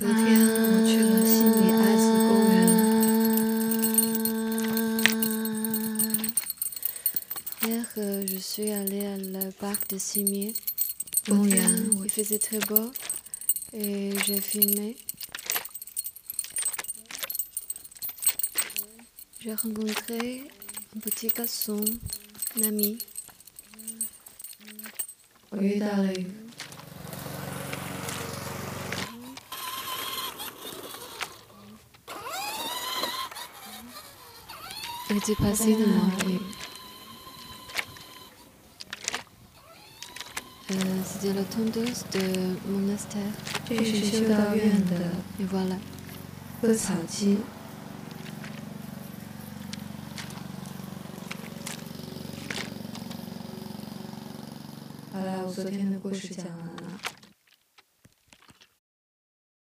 有一天，我去了悉尼爱子公园。 Hier, euh, je suis allée à le parc de Cimier. 公园，我 Il faisait très beau et j'ai filmé. J'ai rencontré un petit garçon, un ami. 我 遇到了一 Il était passé de moi. et- Euh, C'était la tondeuse de monastère. Et voilà. 割草机。好了，我昨天的故事讲完了。